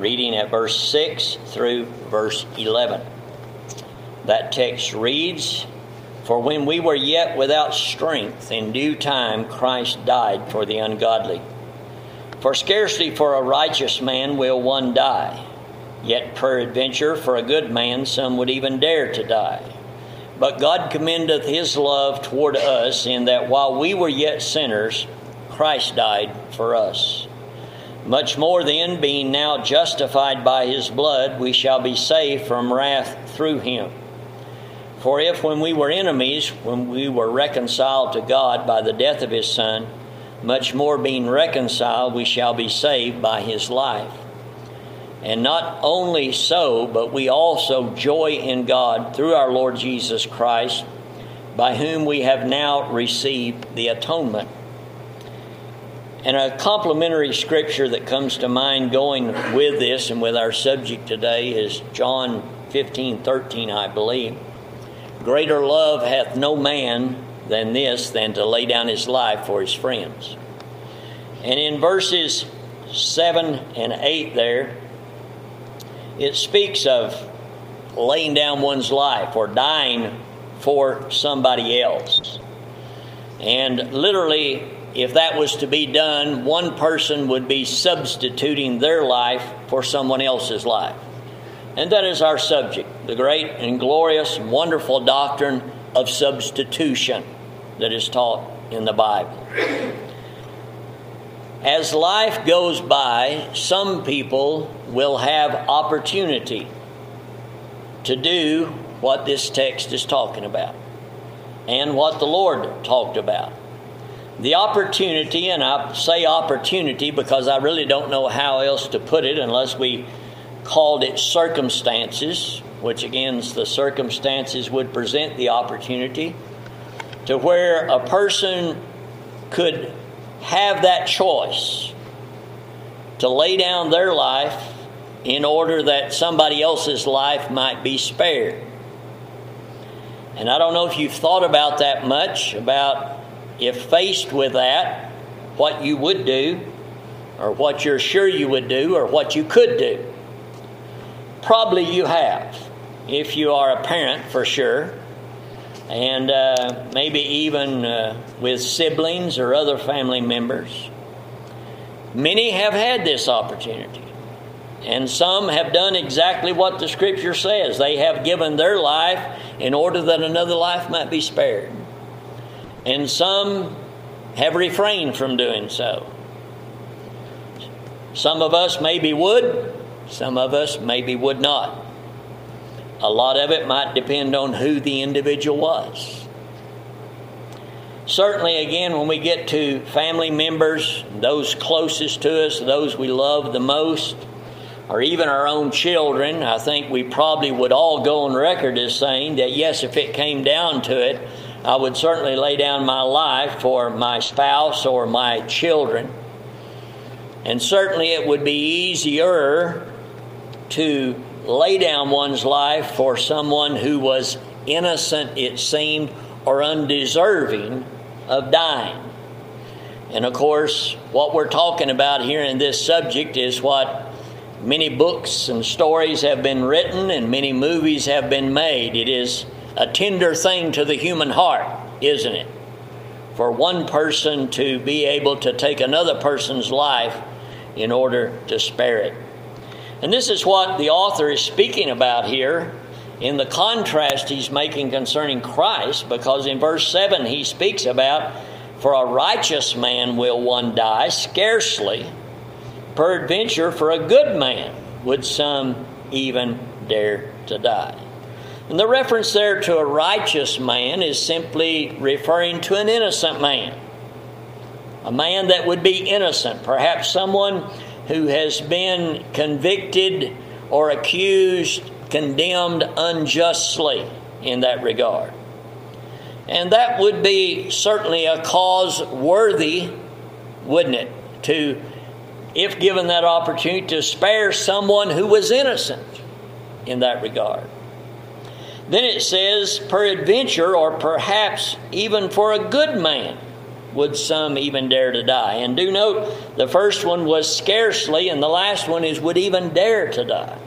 reading at verse 6 through verse 11. That text reads For when we were yet without strength, in due time Christ died for the ungodly. For scarcely for a righteous man will one die, yet peradventure for a good man some would even dare to die. But God commendeth his love toward us in that while we were yet sinners, Christ died for us. Much more then, being now justified by his blood, we shall be saved from wrath through him. For if when we were enemies, when we were reconciled to God by the death of his Son, much more being reconciled, we shall be saved by his life. And not only so, but we also joy in God through our Lord Jesus Christ, by whom we have now received the atonement. And a complementary scripture that comes to mind going with this and with our subject today is John 15 13, I believe. Greater love hath no man than this, than to lay down his life for his friends. And in verses 7 and 8 there, it speaks of laying down one's life or dying for somebody else. And literally, if that was to be done, one person would be substituting their life for someone else's life. And that is our subject the great and glorious, wonderful doctrine of substitution that is taught in the Bible. As life goes by, some people will have opportunity to do what this text is talking about and what the Lord talked about. The opportunity, and I say opportunity because I really don't know how else to put it unless we called it circumstances, which again, the circumstances would present the opportunity to where a person could have that choice to lay down their life in order that somebody else's life might be spared. And I don't know if you've thought about that much, about if faced with that, what you would do, or what you're sure you would do, or what you could do. Probably you have, if you are a parent for sure, and uh, maybe even uh, with siblings or other family members. Many have had this opportunity. And some have done exactly what the scripture says. They have given their life in order that another life might be spared. And some have refrained from doing so. Some of us maybe would, some of us maybe would not. A lot of it might depend on who the individual was. Certainly, again, when we get to family members, those closest to us, those we love the most, or even our own children, I think we probably would all go on record as saying that yes, if it came down to it, I would certainly lay down my life for my spouse or my children. And certainly it would be easier to lay down one's life for someone who was innocent, it seemed, or undeserving of dying. And of course, what we're talking about here in this subject is what Many books and stories have been written and many movies have been made. It is a tender thing to the human heart, isn't it? For one person to be able to take another person's life in order to spare it. And this is what the author is speaking about here in the contrast he's making concerning Christ, because in verse 7 he speaks about, For a righteous man will one die, scarcely Peradventure, for a good man would some even dare to die. And the reference there to a righteous man is simply referring to an innocent man. A man that would be innocent, perhaps someone who has been convicted or accused, condemned unjustly in that regard. And that would be certainly a cause worthy, wouldn't it, to if given that opportunity, to spare someone who was innocent in that regard. Then it says, peradventure, or perhaps even for a good man, would some even dare to die. And do note, the first one was scarcely, and the last one is would even dare to die.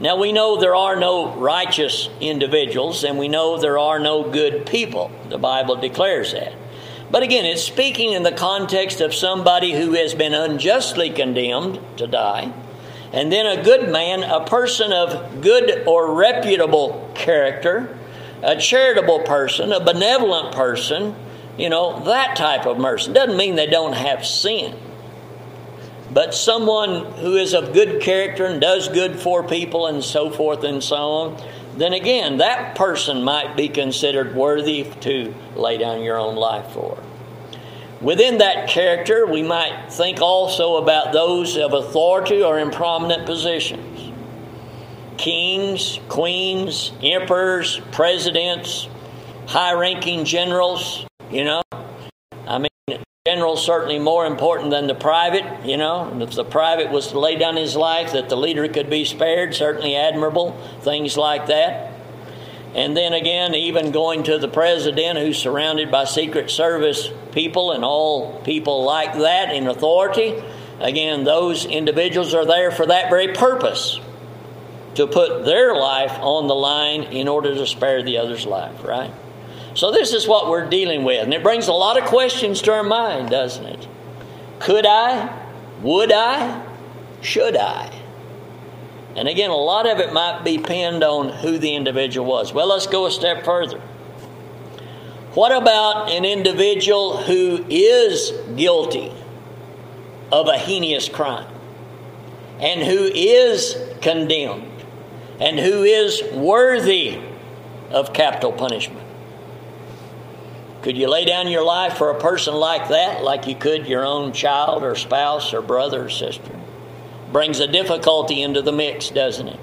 Now we know there are no righteous individuals, and we know there are no good people. The Bible declares that. But again, it's speaking in the context of somebody who has been unjustly condemned to die. And then a good man, a person of good or reputable character, a charitable person, a benevolent person, you know, that type of person. Doesn't mean they don't have sin. But someone who is of good character and does good for people and so forth and so on, then again, that person might be considered worthy to lay down your own life for. Within that character, we might think also about those of authority or in prominent positions kings, queens, emperors, presidents, high ranking generals, you know. I mean, general's certainly more important than the private, you know. And if the private was to lay down his life that the leader could be spared, certainly admirable, things like that. And then again, even going to the president who's surrounded by Secret Service people and all people like that in authority. Again, those individuals are there for that very purpose to put their life on the line in order to spare the other's life, right? So, this is what we're dealing with. And it brings a lot of questions to our mind, doesn't it? Could I? Would I? Should I? And again, a lot of it might depend on who the individual was. Well, let's go a step further. What about an individual who is guilty of a heinous crime and who is condemned and who is worthy of capital punishment? Could you lay down your life for a person like that, like you could your own child or spouse or brother or sister? Brings a difficulty into the mix, doesn't it?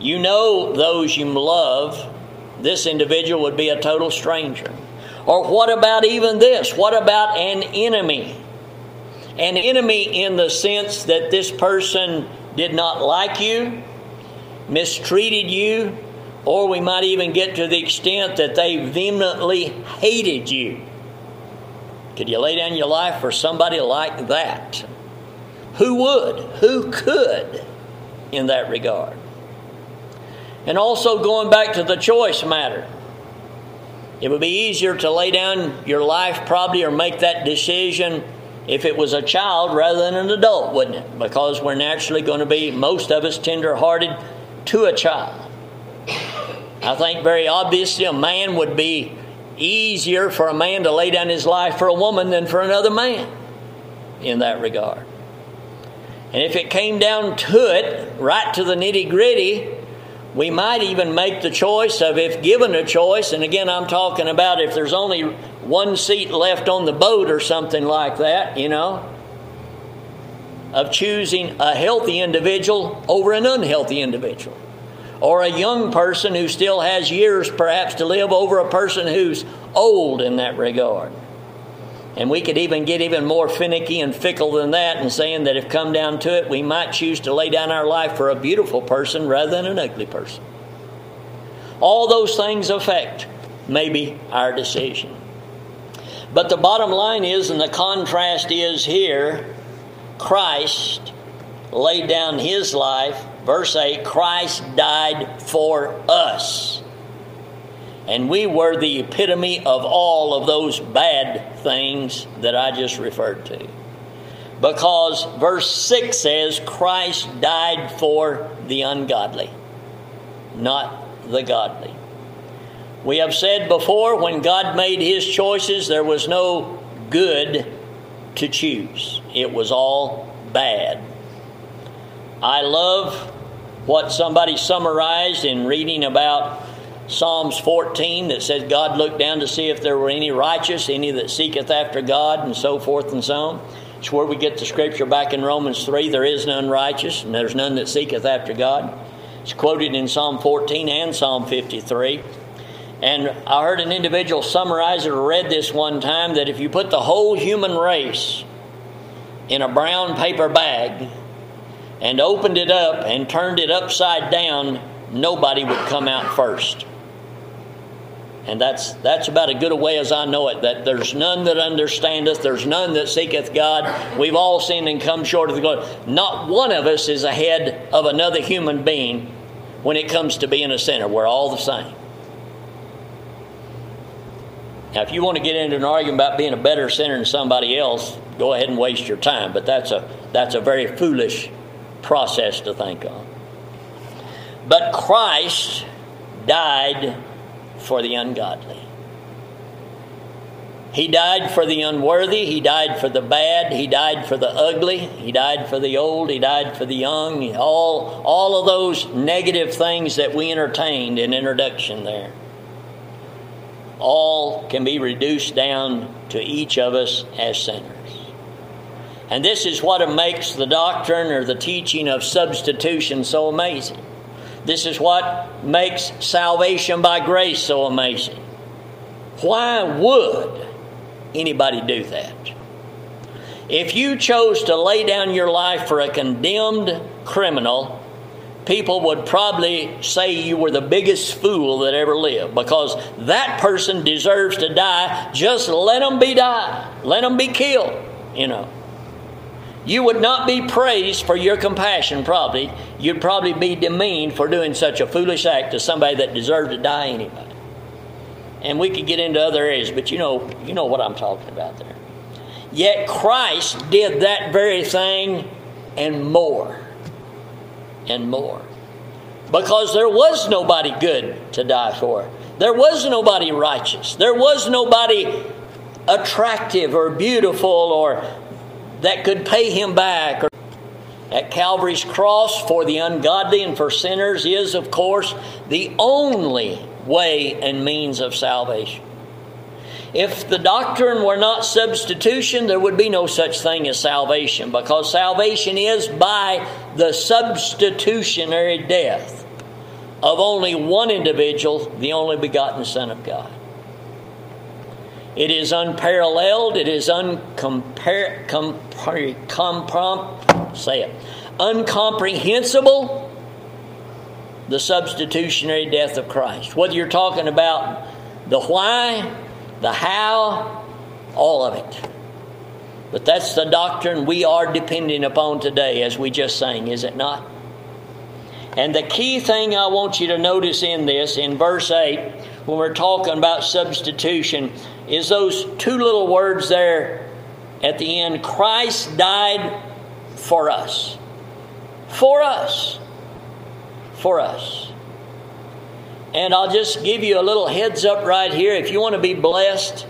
You know those you love, this individual would be a total stranger. Or what about even this? What about an enemy? An enemy in the sense that this person did not like you, mistreated you, or we might even get to the extent that they vehemently hated you. Could you lay down your life for somebody like that? Who would? Who could in that regard? And also going back to the choice matter. It would be easier to lay down your life probably or make that decision if it was a child rather than an adult, wouldn't it? Because we're naturally going to be, most of us, tender hearted to a child. I think very obviously a man would be easier for a man to lay down his life for a woman than for another man in that regard. And if it came down to it, right to the nitty gritty, we might even make the choice of if given a choice, and again, I'm talking about if there's only one seat left on the boat or something like that, you know, of choosing a healthy individual over an unhealthy individual or a young person who still has years perhaps to live over a person who's old in that regard. And we could even get even more finicky and fickle than that and saying that if come down to it, we might choose to lay down our life for a beautiful person rather than an ugly person. All those things affect maybe our decision. But the bottom line is, and the contrast is here, Christ laid down his life Verse 8 Christ died for us. And we were the epitome of all of those bad things that I just referred to. Because verse 6 says Christ died for the ungodly, not the godly. We have said before when God made his choices, there was no good to choose, it was all bad. I love what somebody summarized in reading about Psalms 14 that says God looked down to see if there were any righteous, any that seeketh after God, and so forth and so on. It's where we get the scripture back in Romans 3 there is none righteous, and there's none that seeketh after God. It's quoted in Psalm 14 and Psalm 53. And I heard an individual summarize it or read this one time that if you put the whole human race in a brown paper bag and opened it up and turned it upside down, nobody would come out first. And that's that's about as good a way as I know it. That there's none that understandeth, there's none that seeketh God. We've all sinned and come short of the glory. Not one of us is ahead of another human being when it comes to being a sinner. We're all the same. Now, if you want to get into an argument about being a better sinner than somebody else, go ahead and waste your time. But that's a that's a very foolish process to think of. But Christ died for the ungodly. He died for the unworthy. He died for the bad. He died for the ugly. He died for the old. He died for the young. All, all of those negative things that we entertained in introduction there. All can be reduced down to each of us as sinners. And this is what makes the doctrine or the teaching of substitution so amazing. This is what makes salvation by grace so amazing. Why would anybody do that? If you chose to lay down your life for a condemned criminal, people would probably say you were the biggest fool that ever lived because that person deserves to die. Just let them be die. Let them be killed, you know. You would not be praised for your compassion, probably. You'd probably be demeaned for doing such a foolish act to somebody that deserved to die anyway. And we could get into other areas, but you know, you know what I'm talking about there. Yet Christ did that very thing and more. And more. Because there was nobody good to die for. There was nobody righteous. There was nobody attractive or beautiful or that could pay him back. At Calvary's cross, for the ungodly and for sinners, is, of course, the only way and means of salvation. If the doctrine were not substitution, there would be no such thing as salvation because salvation is by the substitutionary death of only one individual, the only begotten Son of God. It is unparalleled. It is uncompar- compar- comprom- say it, uncomprehensible. The substitutionary death of Christ. Whether you're talking about the why, the how, all of it. But that's the doctrine we are depending upon today, as we just sang, is it not? And the key thing I want you to notice in this, in verse 8, when we're talking about substitution, is those two little words there at the end Christ died for us. For us. For us. And I'll just give you a little heads up right here. If you want to be blessed,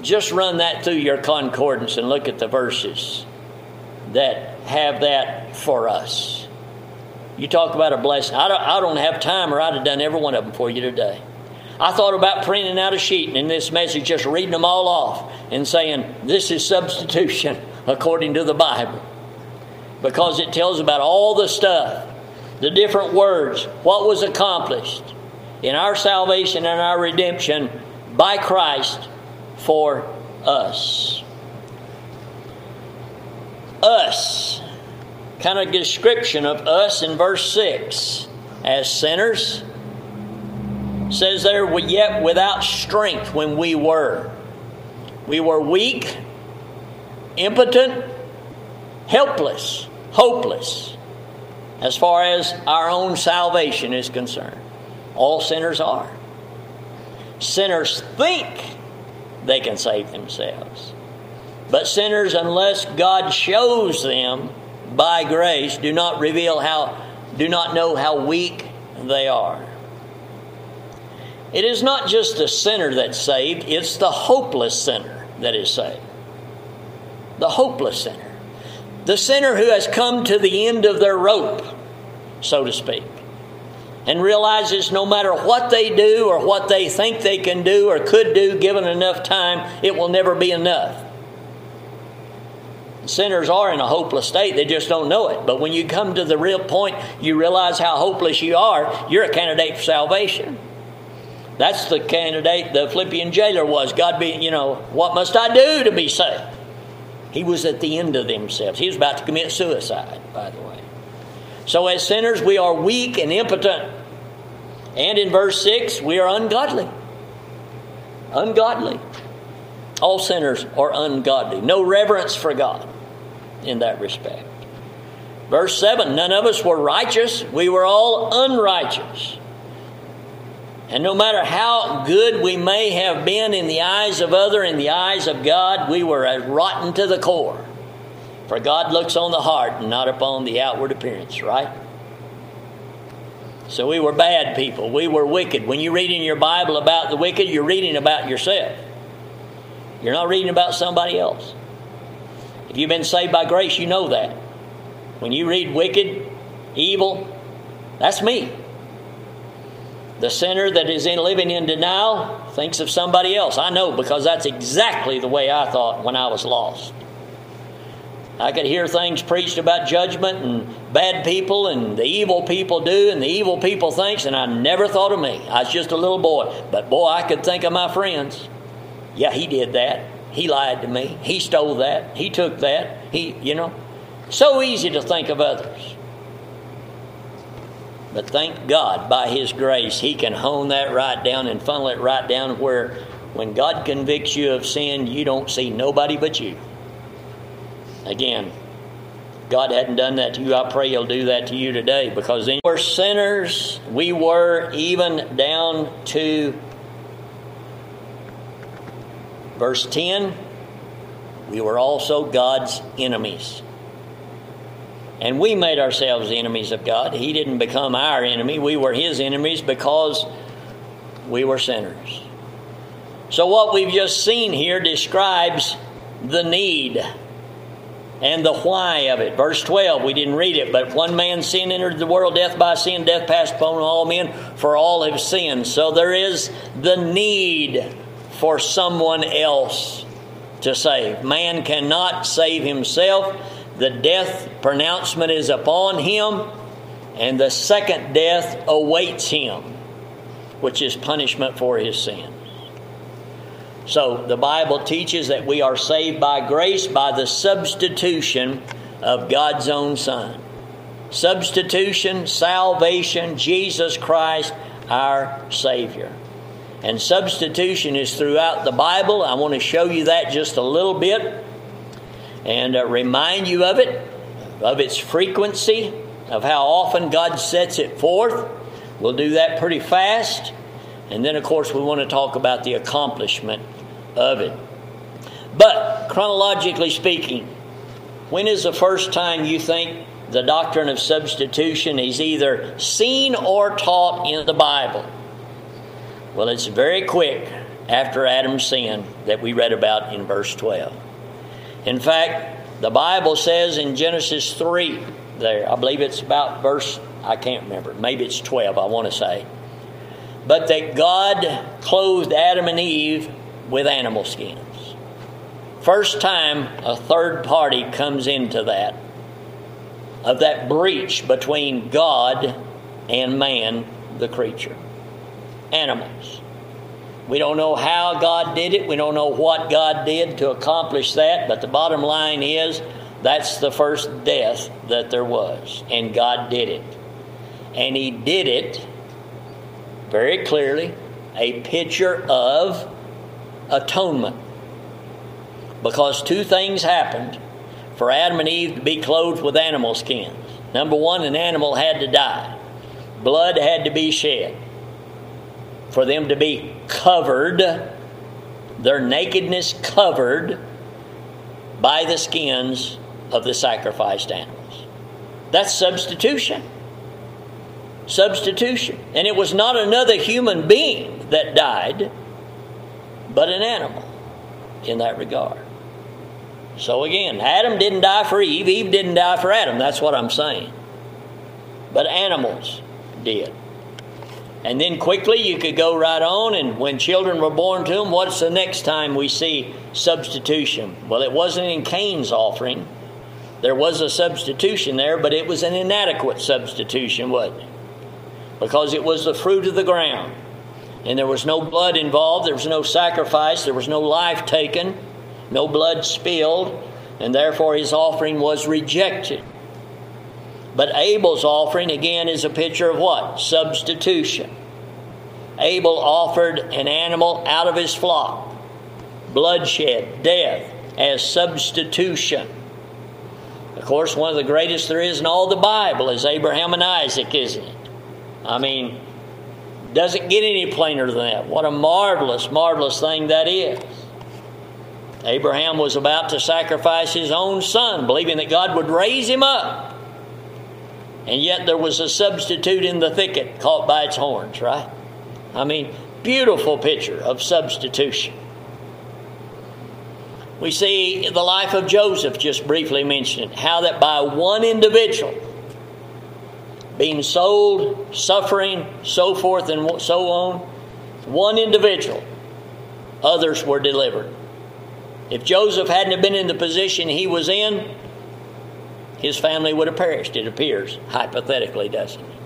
just run that through your concordance and look at the verses that have that for us. You talk about a blessing. I don't, I don't have time, or I'd have done every one of them for you today. I thought about printing out a sheet and in this message just reading them all off and saying, This is substitution according to the Bible. Because it tells about all the stuff, the different words, what was accomplished in our salvation and our redemption by Christ for us. Us. Kind of description of us in verse 6 as sinners says there, yet without strength when we were. We were weak, impotent, helpless, hopeless, as far as our own salvation is concerned. All sinners are. Sinners think they can save themselves. But sinners, unless God shows them by grace, do not reveal how, do not know how weak they are. It is not just the sinner that's saved, it's the hopeless sinner that is saved. The hopeless sinner. The sinner who has come to the end of their rope, so to speak, and realizes no matter what they do or what they think they can do or could do given enough time, it will never be enough. Sinners are in a hopeless state, they just don't know it. But when you come to the real point, you realize how hopeless you are, you're a candidate for salvation. That's the candidate the Philippian jailer was. God be, you know, what must I do to be saved? He was at the end of themselves. He was about to commit suicide, by the way. So, as sinners, we are weak and impotent. And in verse 6, we are ungodly. ungodly. All sinners are ungodly. No reverence for God in that respect. Verse 7 None of us were righteous, we were all unrighteous. And no matter how good we may have been in the eyes of other, in the eyes of God, we were as rotten to the core. For God looks on the heart and not upon the outward appearance, right? So we were bad people. We were wicked. When you read in your Bible about the wicked, you're reading about yourself. You're not reading about somebody else. If you've been saved by grace, you know that. When you read wicked, evil, that's me. The sinner that is in living in denial thinks of somebody else. I know because that's exactly the way I thought when I was lost. I could hear things preached about judgment and bad people and the evil people do and the evil people thinks, and I never thought of me. I was just a little boy. But boy, I could think of my friends. Yeah, he did that. He lied to me. He stole that. He took that. He, you know, so easy to think of others. But thank God, by His grace, He can hone that right down and funnel it right down where when God convicts you of sin, you don't see nobody but you. Again, God hadn't done that to you. I pray He'll do that to you today because then we're sinners. We were even down to verse 10. We were also God's enemies. And we made ourselves enemies of God. He didn't become our enemy. We were His enemies because we were sinners. So, what we've just seen here describes the need and the why of it. Verse 12, we didn't read it, but one man's sin entered the world, death by sin, death passed upon all men, for all have sinned. So, there is the need for someone else to save. Man cannot save himself the death pronouncement is upon him, and the second death awaits him, which is punishment for his sin. So the Bible teaches that we are saved by grace by the substitution of God's own Son. Substitution, salvation, Jesus Christ, our Savior. And substitution is throughout the Bible. I want to show you that just a little bit and uh, remind you of it, of its frequency, of how often God sets it forth. We'll do that pretty fast. And then, of course, we want to talk about the accomplishment of it. But, chronologically speaking, when is the first time you think the doctrine of substitution is either seen or taught in the Bible? Well, it's very quick after Adam's sin that we read about in verse 12. In fact, the Bible says in Genesis 3, there, I believe it's about verse, I can't remember, maybe it's 12, I want to say. But that God clothed Adam and Eve with animal skins. First time a third party comes into that, of that breach between God and man, the creature. Animals. We don't know how God did it. We don't know what God did to accomplish that. But the bottom line is that's the first death that there was. And God did it. And He did it very clearly a picture of atonement. Because two things happened for Adam and Eve to be clothed with animal skins. Number one, an animal had to die, blood had to be shed for them to be covered, their nakedness covered by the skins of the sacrificed animals. That's substitution. Substitution. And it was not another human being that died, but an animal in that regard. So again, Adam didn't die for Eve, Eve didn't die for Adam. That's what I'm saying. But animals did. And then quickly you could go right on, and when children were born to them, what's the next time we see substitution? Well, it wasn't in Cain's offering. There was a substitution there, but it was an inadequate substitution, wasn't it? Because it was the fruit of the ground. And there was no blood involved, there was no sacrifice, there was no life taken, no blood spilled, and therefore his offering was rejected. But Abel's offering, again, is a picture of what? Substitution. Abel offered an animal out of his flock, bloodshed, death, as substitution. Of course, one of the greatest there is in all the Bible is Abraham and Isaac, isn't it? I mean, doesn't get any plainer than that. What a marvelous, marvelous thing that is. Abraham was about to sacrifice his own son, believing that God would raise him up. And yet there was a substitute in the thicket caught by its horns, right? I mean, beautiful picture of substitution. We see the life of Joseph, just briefly mentioned, how that by one individual, being sold, suffering, so forth and so on, one individual, others were delivered. If Joseph hadn't been in the position he was in, his family would have perished, it appears, hypothetically, doesn't it?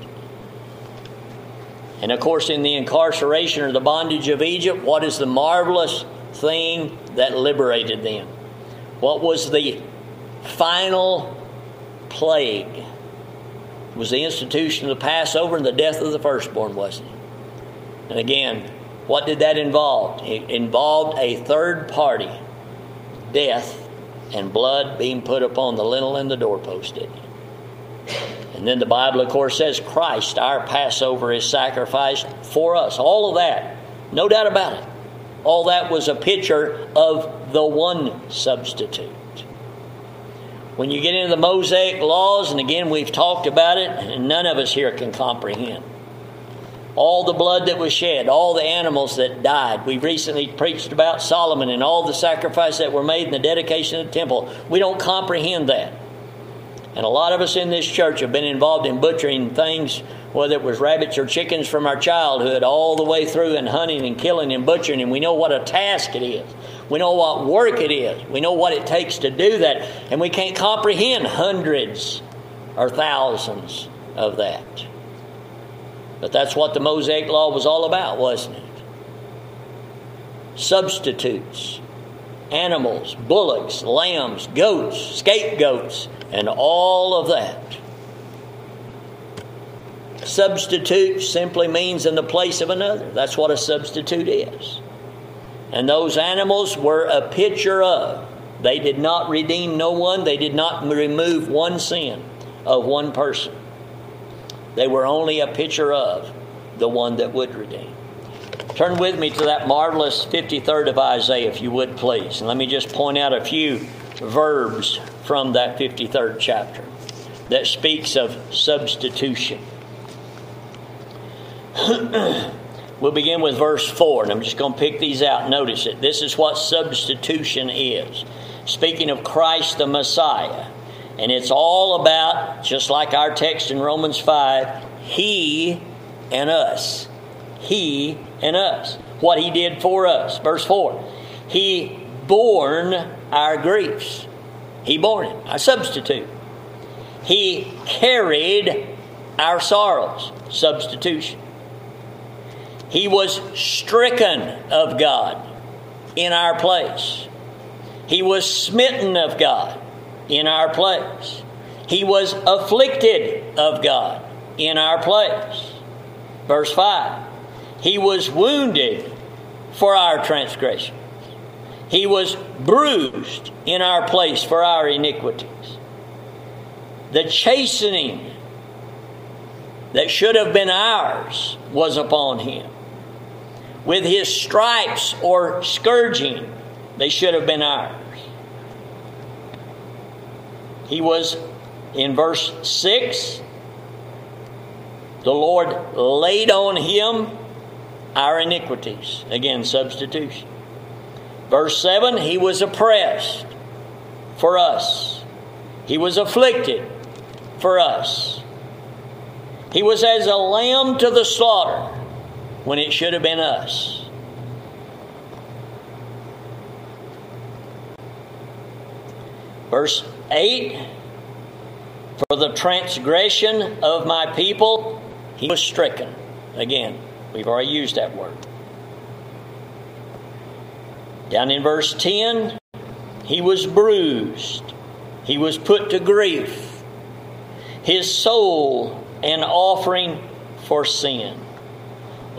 And of course, in the incarceration or the bondage of Egypt, what is the marvelous thing that liberated them? What was the final plague? It was the institution of the Passover and the death of the firstborn, wasn't it? And again, what did that involve? It involved a third party death and blood being put upon the lintel and the doorpost, didn't? And then the Bible, of course, says Christ, our Passover, is sacrificed for us. All of that, no doubt about it. All that was a picture of the one substitute. When you get into the Mosaic laws, and again, we've talked about it, and none of us here can comprehend all the blood that was shed, all the animals that died. We've recently preached about Solomon and all the sacrifices that were made in the dedication of the temple. We don't comprehend that. And a lot of us in this church have been involved in butchering things, whether it was rabbits or chickens from our childhood, all the way through and hunting and killing and butchering. And we know what a task it is. We know what work it is. We know what it takes to do that. And we can't comprehend hundreds or thousands of that. But that's what the Mosaic Law was all about, wasn't it? Substitutes, animals, bullocks, lambs, goats, scapegoats, and all of that. Substitute simply means in the place of another. That's what a substitute is. And those animals were a picture of. They did not redeem no one, they did not remove one sin of one person. They were only a picture of the one that would redeem. Turn with me to that marvelous 53rd of Isaiah, if you would please. And let me just point out a few verbs from that 53rd chapter that speaks of substitution. we'll begin with verse 4, and I'm just going to pick these out. Notice it. This is what substitution is. Speaking of Christ the Messiah, and it's all about, just like our text in Romans 5, He and us. He and us. What He did for us. Verse 4 He borne our griefs. He borne it, a substitute. He carried our sorrows, substitution. He was stricken of God in our place. He was smitten of God in our place. He was afflicted of God in our place. Verse 5 He was wounded for our transgression, He was bruised in our place for our iniquities. The chastening that should have been ours was upon Him. With His stripes or scourging, they should have been ours. He was in verse 6 the Lord laid on him our iniquities. Again, substitution. Verse 7 He was oppressed for us, He was afflicted for us. He was as a lamb to the slaughter when it should have been us. Verse 8 For the transgression of my people he was stricken. Again, we've already used that word. Down in verse 10, he was bruised, he was put to grief, his soul an offering for sin.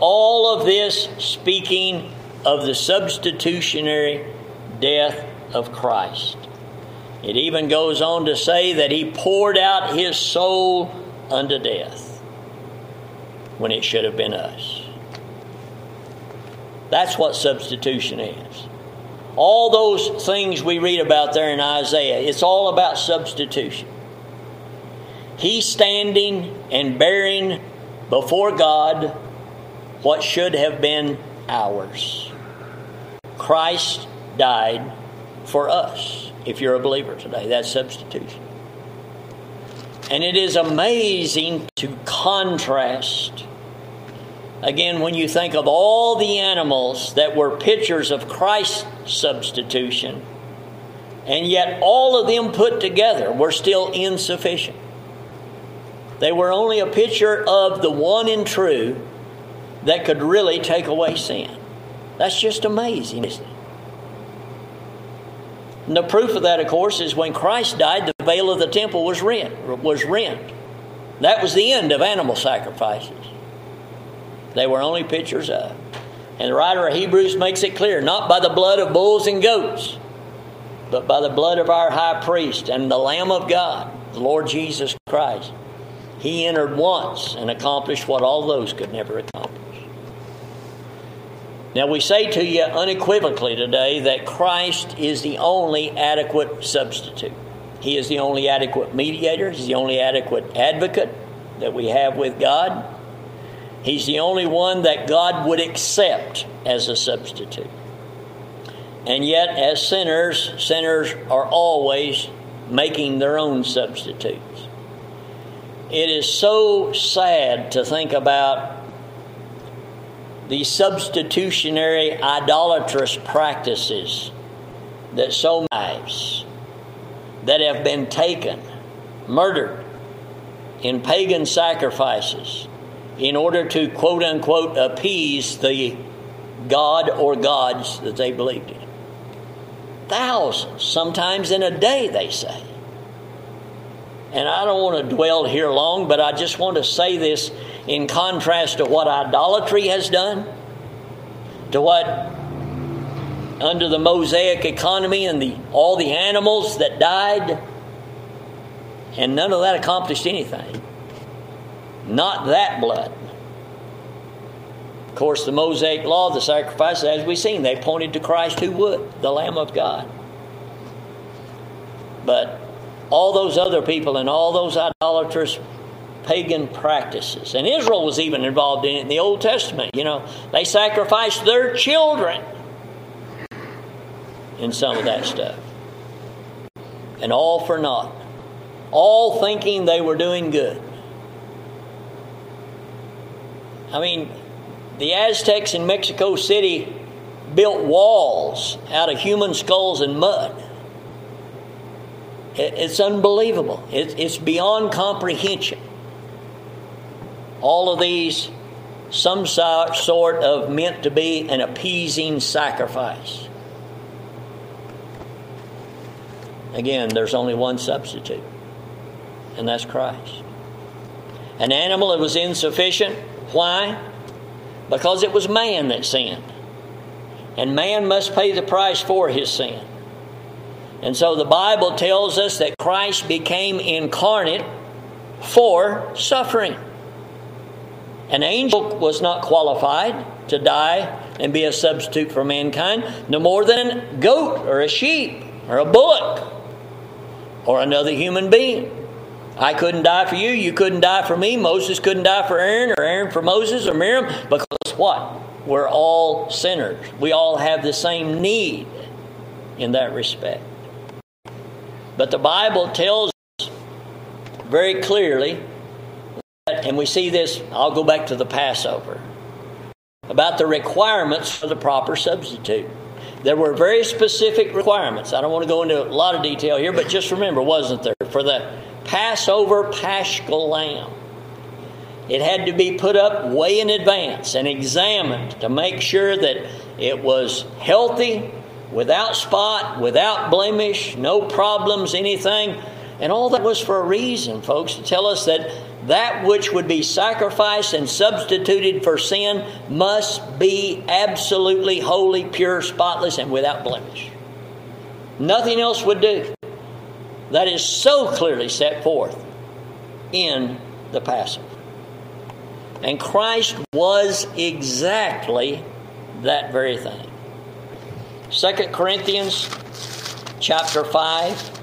All of this speaking of the substitutionary death of Christ. It even goes on to say that he poured out his soul unto death when it should have been us. That's what substitution is. All those things we read about there in Isaiah, it's all about substitution. He standing and bearing before God what should have been ours. Christ died for us. If you're a believer today, that's substitution. And it is amazing to contrast. Again, when you think of all the animals that were pictures of Christ's substitution, and yet all of them put together were still insufficient. They were only a picture of the one and true that could really take away sin. That's just amazing, isn't it? And the proof of that, of course, is when Christ died, the veil of the temple was rent. Was rent. That was the end of animal sacrifices. They were only pictures of. And the writer of Hebrews makes it clear not by the blood of bulls and goats, but by the blood of our high priest and the Lamb of God, the Lord Jesus Christ. He entered once and accomplished what all those could never accomplish. Now, we say to you unequivocally today that Christ is the only adequate substitute. He is the only adequate mediator, He's the only adequate advocate that we have with God. He's the only one that God would accept as a substitute. And yet, as sinners, sinners are always making their own substitutes. It is so sad to think about the substitutionary idolatrous practices that so lives that have been taken, murdered in pagan sacrifices in order to quote unquote appease the God or gods that they believed in. Thousands, sometimes in a day, they say. And I don't want to dwell here long, but I just want to say this in contrast to what idolatry has done, to what under the Mosaic economy and the, all the animals that died, and none of that accomplished anything. Not that blood. Of course, the Mosaic law, the sacrifices, as we've seen, they pointed to Christ who would, the Lamb of God. But all those other people and all those idolaters pagan practices. And Israel was even involved in it in the Old Testament. You know, they sacrificed their children in some of that stuff. And all for naught. All thinking they were doing good. I mean, the Aztecs in Mexico City built walls out of human skulls and mud. It's unbelievable. It's beyond comprehension all of these some sort of meant to be an appeasing sacrifice. Again, there's only one substitute, and that's Christ. An animal that was insufficient. Why? Because it was man that sinned. And man must pay the price for his sin. And so the Bible tells us that Christ became incarnate for suffering. An angel was not qualified to die and be a substitute for mankind, no more than a goat or a sheep or a bullock or another human being. I couldn't die for you, you couldn't die for me, Moses couldn't die for Aaron, or Aaron for Moses or Miriam, because what? We're all sinners. We all have the same need in that respect. But the Bible tells us very clearly and we see this, I'll go back to the Passover, about the requirements for the proper substitute. There were very specific requirements. I don't want to go into a lot of detail here, but just remember, wasn't there? For the Passover paschal lamb, it had to be put up way in advance and examined to make sure that it was healthy, without spot, without blemish, no problems, anything. And all that was for a reason, folks, to tell us that that which would be sacrificed and substituted for sin must be absolutely holy, pure, spotless, and without blemish. Nothing else would do. That is so clearly set forth in the Passover. And Christ was exactly that very thing. 2 Corinthians chapter 5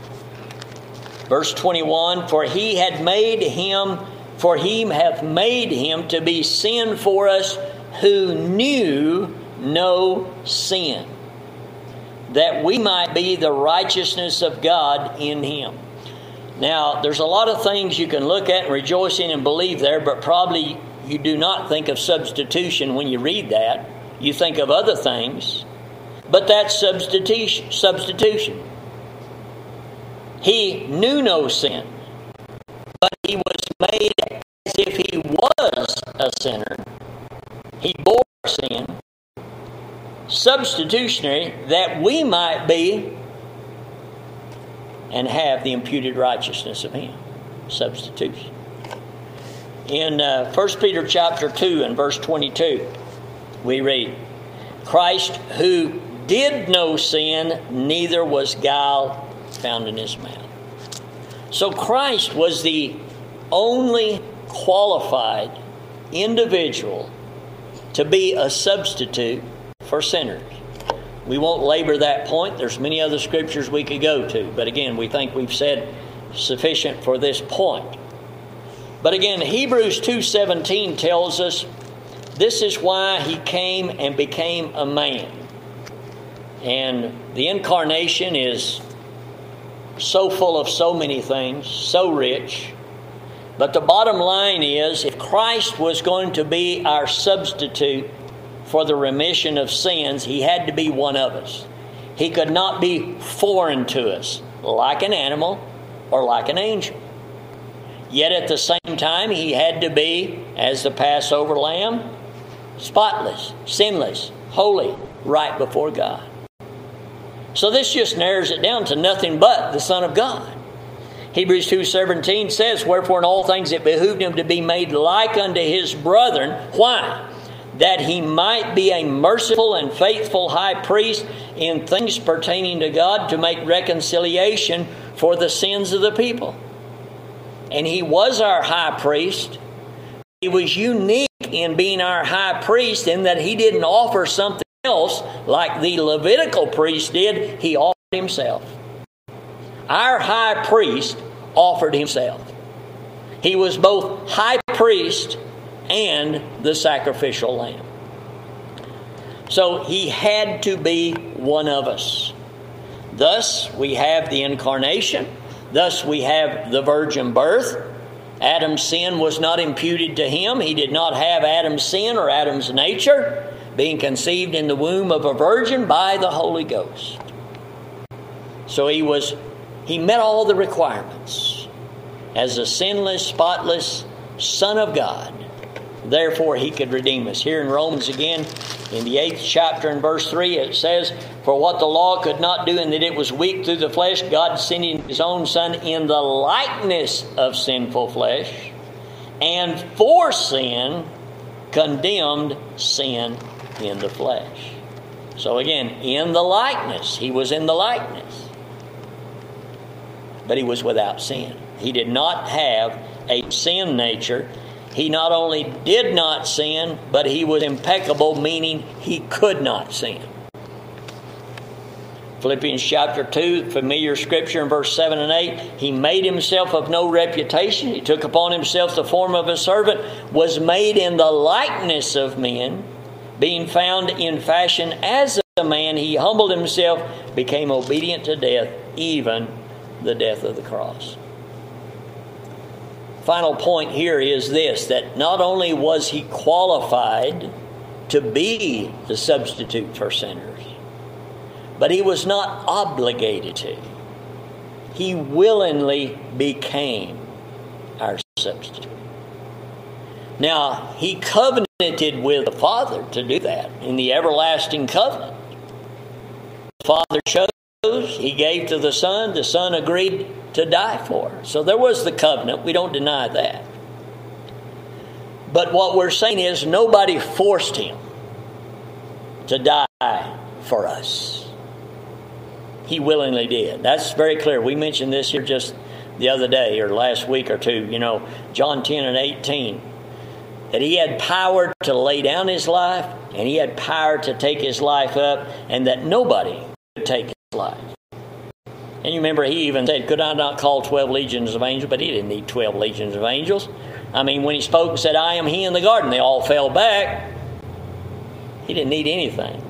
verse 21 for he had made him for he hath made him to be sin for us who knew no sin that we might be the righteousness of God in him. Now there's a lot of things you can look at and rejoice in and believe there but probably you do not think of substitution when you read that. You think of other things but that's substitution substitution. He knew no sin, but he was made as if he was a sinner. He bore sin, substitutionary, that we might be and have the imputed righteousness of him. Substitution. In uh, 1 Peter chapter 2 and verse 22, we read, Christ who did no sin, neither was guile found in his mouth. So Christ was the only qualified individual to be a substitute for sinners. We won't labor that point. There's many other scriptures we could go to, but again, we think we've said sufficient for this point. But again, Hebrews 2:17 tells us this is why he came and became a man. And the incarnation is so full of so many things, so rich. But the bottom line is if Christ was going to be our substitute for the remission of sins, he had to be one of us. He could not be foreign to us, like an animal or like an angel. Yet at the same time, he had to be, as the Passover lamb, spotless, sinless, holy, right before God. So this just narrows it down to nothing but the Son of God. Hebrews 2:17 says, "Wherefore in all things it behooved him to be made like unto his brethren." Why? That he might be a merciful and faithful high priest in things pertaining to God to make reconciliation for the sins of the people. And he was our high priest. He was unique in being our high priest in that he didn't offer something else, like the Levitical priest did, he offered himself. Our high priest offered himself. He was both high priest and the sacrificial lamb. So he had to be one of us. Thus, we have the incarnation. Thus, we have the virgin birth. Adam's sin was not imputed to him. He did not have Adam's sin or Adam's nature being conceived in the womb of a virgin by the Holy Ghost. So he was he met all the requirements as a sinless, spotless Son of God. Therefore, he could redeem us. Here in Romans again, in the eighth chapter and verse 3, it says, For what the law could not do, and that it was weak through the flesh, God sending his own Son in the likeness of sinful flesh, and for sin, condemned sin in the flesh. So again, in the likeness, he was in the likeness. But he was without sin. He did not have a sin nature. He not only did not sin, but he was impeccable, meaning he could not sin. Philippians chapter 2, familiar scripture in verse 7 and 8. He made himself of no reputation. He took upon himself the form of a servant, was made in the likeness of men being found in fashion as a man, he humbled himself, became obedient to death, even the death of the cross. Final point here is this that not only was he qualified to be the substitute for sinners, but he was not obligated to. He willingly became our substitute. Now, he covenanted with the Father to do that in the everlasting covenant. The Father chose, he gave to the Son, the Son agreed to die for. So there was the covenant. We don't deny that. But what we're saying is nobody forced him to die for us. He willingly did. That's very clear. We mentioned this here just the other day or last week or two, you know, John 10 and 18. That he had power to lay down his life and he had power to take his life up, and that nobody take his life. And you remember he even said, Could I not call 12 legions of angels? But he didn't need 12 legions of angels. I mean, when he spoke and said, I am he in the garden, they all fell back. He didn't need anything.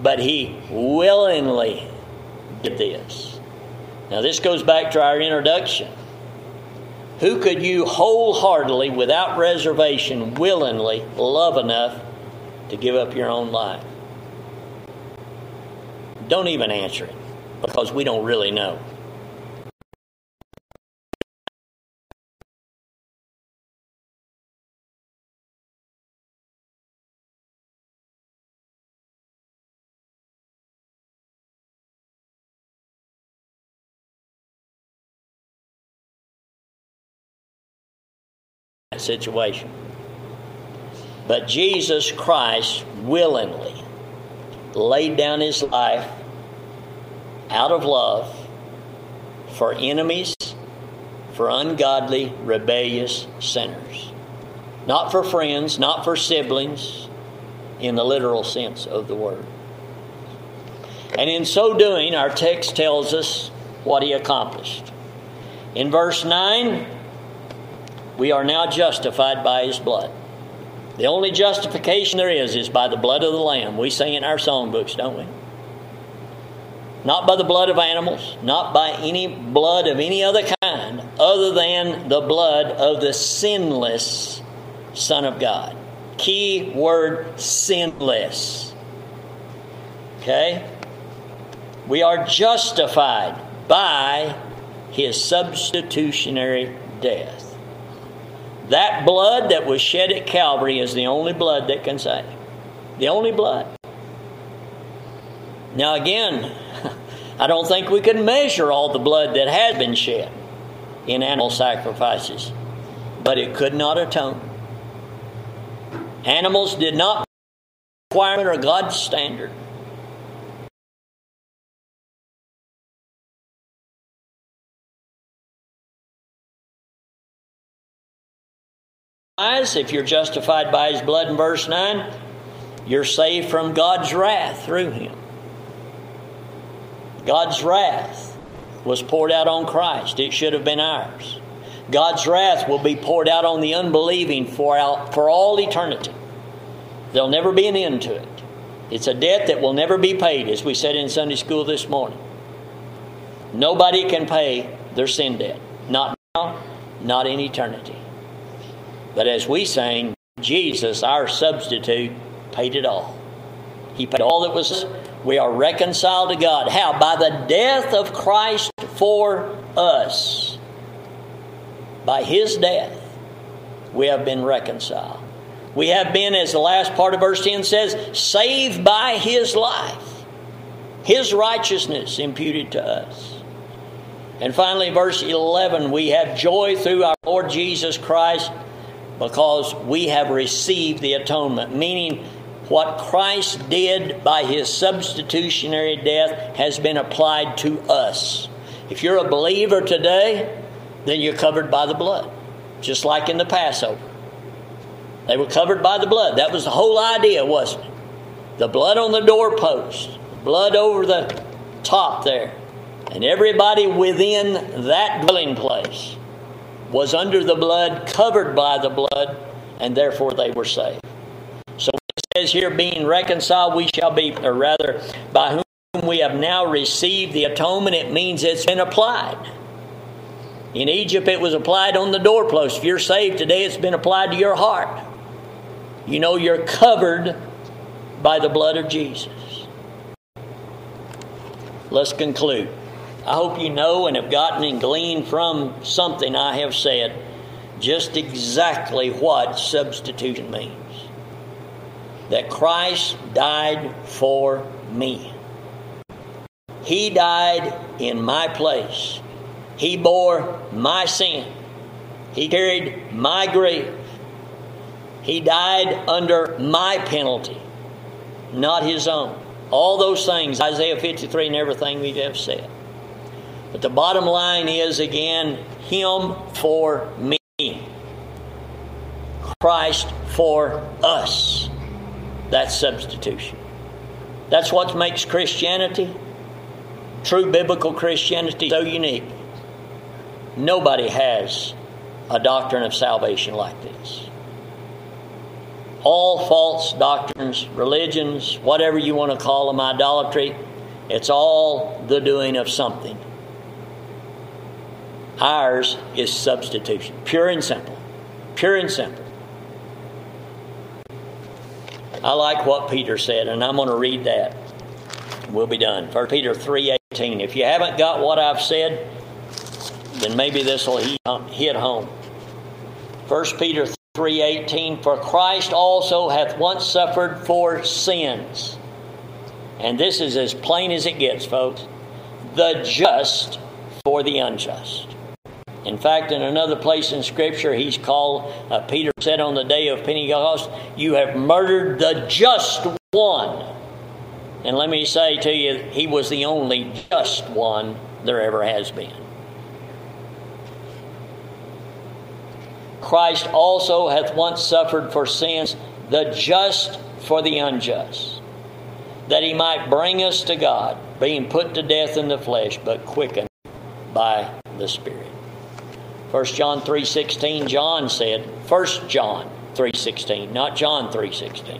But he willingly did this. Now, this goes back to our introduction. Who could you wholeheartedly, without reservation, willingly love enough to give up your own life? Don't even answer it because we don't really know. situation. But Jesus Christ willingly laid down his life out of love for enemies, for ungodly, rebellious sinners. Not for friends, not for siblings, in the literal sense of the word. And in so doing, our text tells us what he accomplished. In verse 9, we are now justified by his blood. The only justification there is is by the blood of the Lamb. We sing in our songbooks, don't we? Not by the blood of animals, not by any blood of any other kind, other than the blood of the sinless Son of God. Key word sinless. Okay? We are justified by his substitutionary death. That blood that was shed at Calvary is the only blood that can save. The only blood. Now, again, I don't think we can measure all the blood that had been shed in animal sacrifices, but it could not atone. Animals did not requirement or God's standard. If you're justified by his blood in verse 9, you're saved from God's wrath through him. God's wrath was poured out on Christ. It should have been ours. God's wrath will be poured out on the unbelieving for, for all eternity. There'll never be an end to it. It's a debt that will never be paid, as we said in Sunday school this morning. Nobody can pay their sin debt. Not now, not in eternity. But as we sang, Jesus, our substitute, paid it all. He paid all that was. We are reconciled to God. How? By the death of Christ for us. By his death, we have been reconciled. We have been, as the last part of verse 10 says, saved by his life, his righteousness imputed to us. And finally, verse 11, we have joy through our Lord Jesus Christ because we have received the atonement, meaning what Christ did by his substitutionary death has been applied to us. If you're a believer today, then you're covered by the blood, just like in the Passover. They were covered by the blood. That was the whole idea, wasn't it? The blood on the doorpost, blood over the top there, and everybody within that dwelling place was under the blood, covered by the blood, and therefore they were saved. Says here, being reconciled, we shall be, or rather, by whom we have now received the atonement, it means it's been applied. In Egypt, it was applied on the doorpost. If you're saved today, it's been applied to your heart. You know you're covered by the blood of Jesus. Let's conclude. I hope you know and have gotten and gleaned from something I have said just exactly what substitution means. That Christ died for me. He died in my place. He bore my sin. He carried my grief. He died under my penalty, not his own. All those things, Isaiah 53 and everything we have said. But the bottom line is again, Him for me. Christ for us. That's substitution. That's what makes Christianity, true biblical Christianity, so unique. Nobody has a doctrine of salvation like this. All false doctrines, religions, whatever you want to call them, idolatry, it's all the doing of something. Ours is substitution, pure and simple. Pure and simple. I like what Peter said, and I'm going to read that. We'll be done. 1 Peter 3.18. If you haven't got what I've said, then maybe this will hit home. 1 Peter 3.18 For Christ also hath once suffered for sins. And this is as plain as it gets, folks. The just for the unjust. In fact, in another place in Scripture, he's called, uh, Peter said on the day of Pentecost, You have murdered the just one. And let me say to you, he was the only just one there ever has been. Christ also hath once suffered for sins, the just for the unjust, that he might bring us to God, being put to death in the flesh, but quickened by the Spirit. 1 John 3:16 John said, 1 John 3:16, not John 3:16.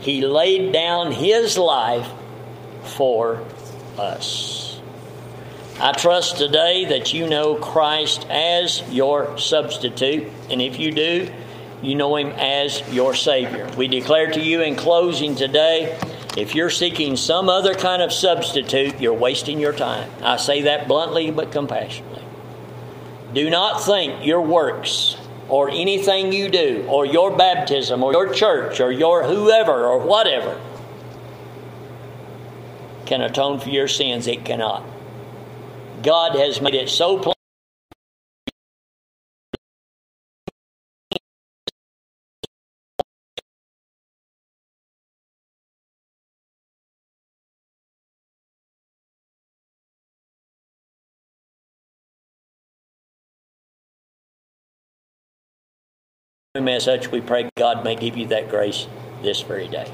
He laid down his life for us. I trust today that you know Christ as your substitute, and if you do, you know him as your Savior. We declare to you in closing today if you're seeking some other kind of substitute, you're wasting your time. I say that bluntly but compassionately. Do not think your works or anything you do or your baptism or your church or your whoever or whatever can atone for your sins. It cannot. God has made it so plain as such, we pray God may give you that grace this very day.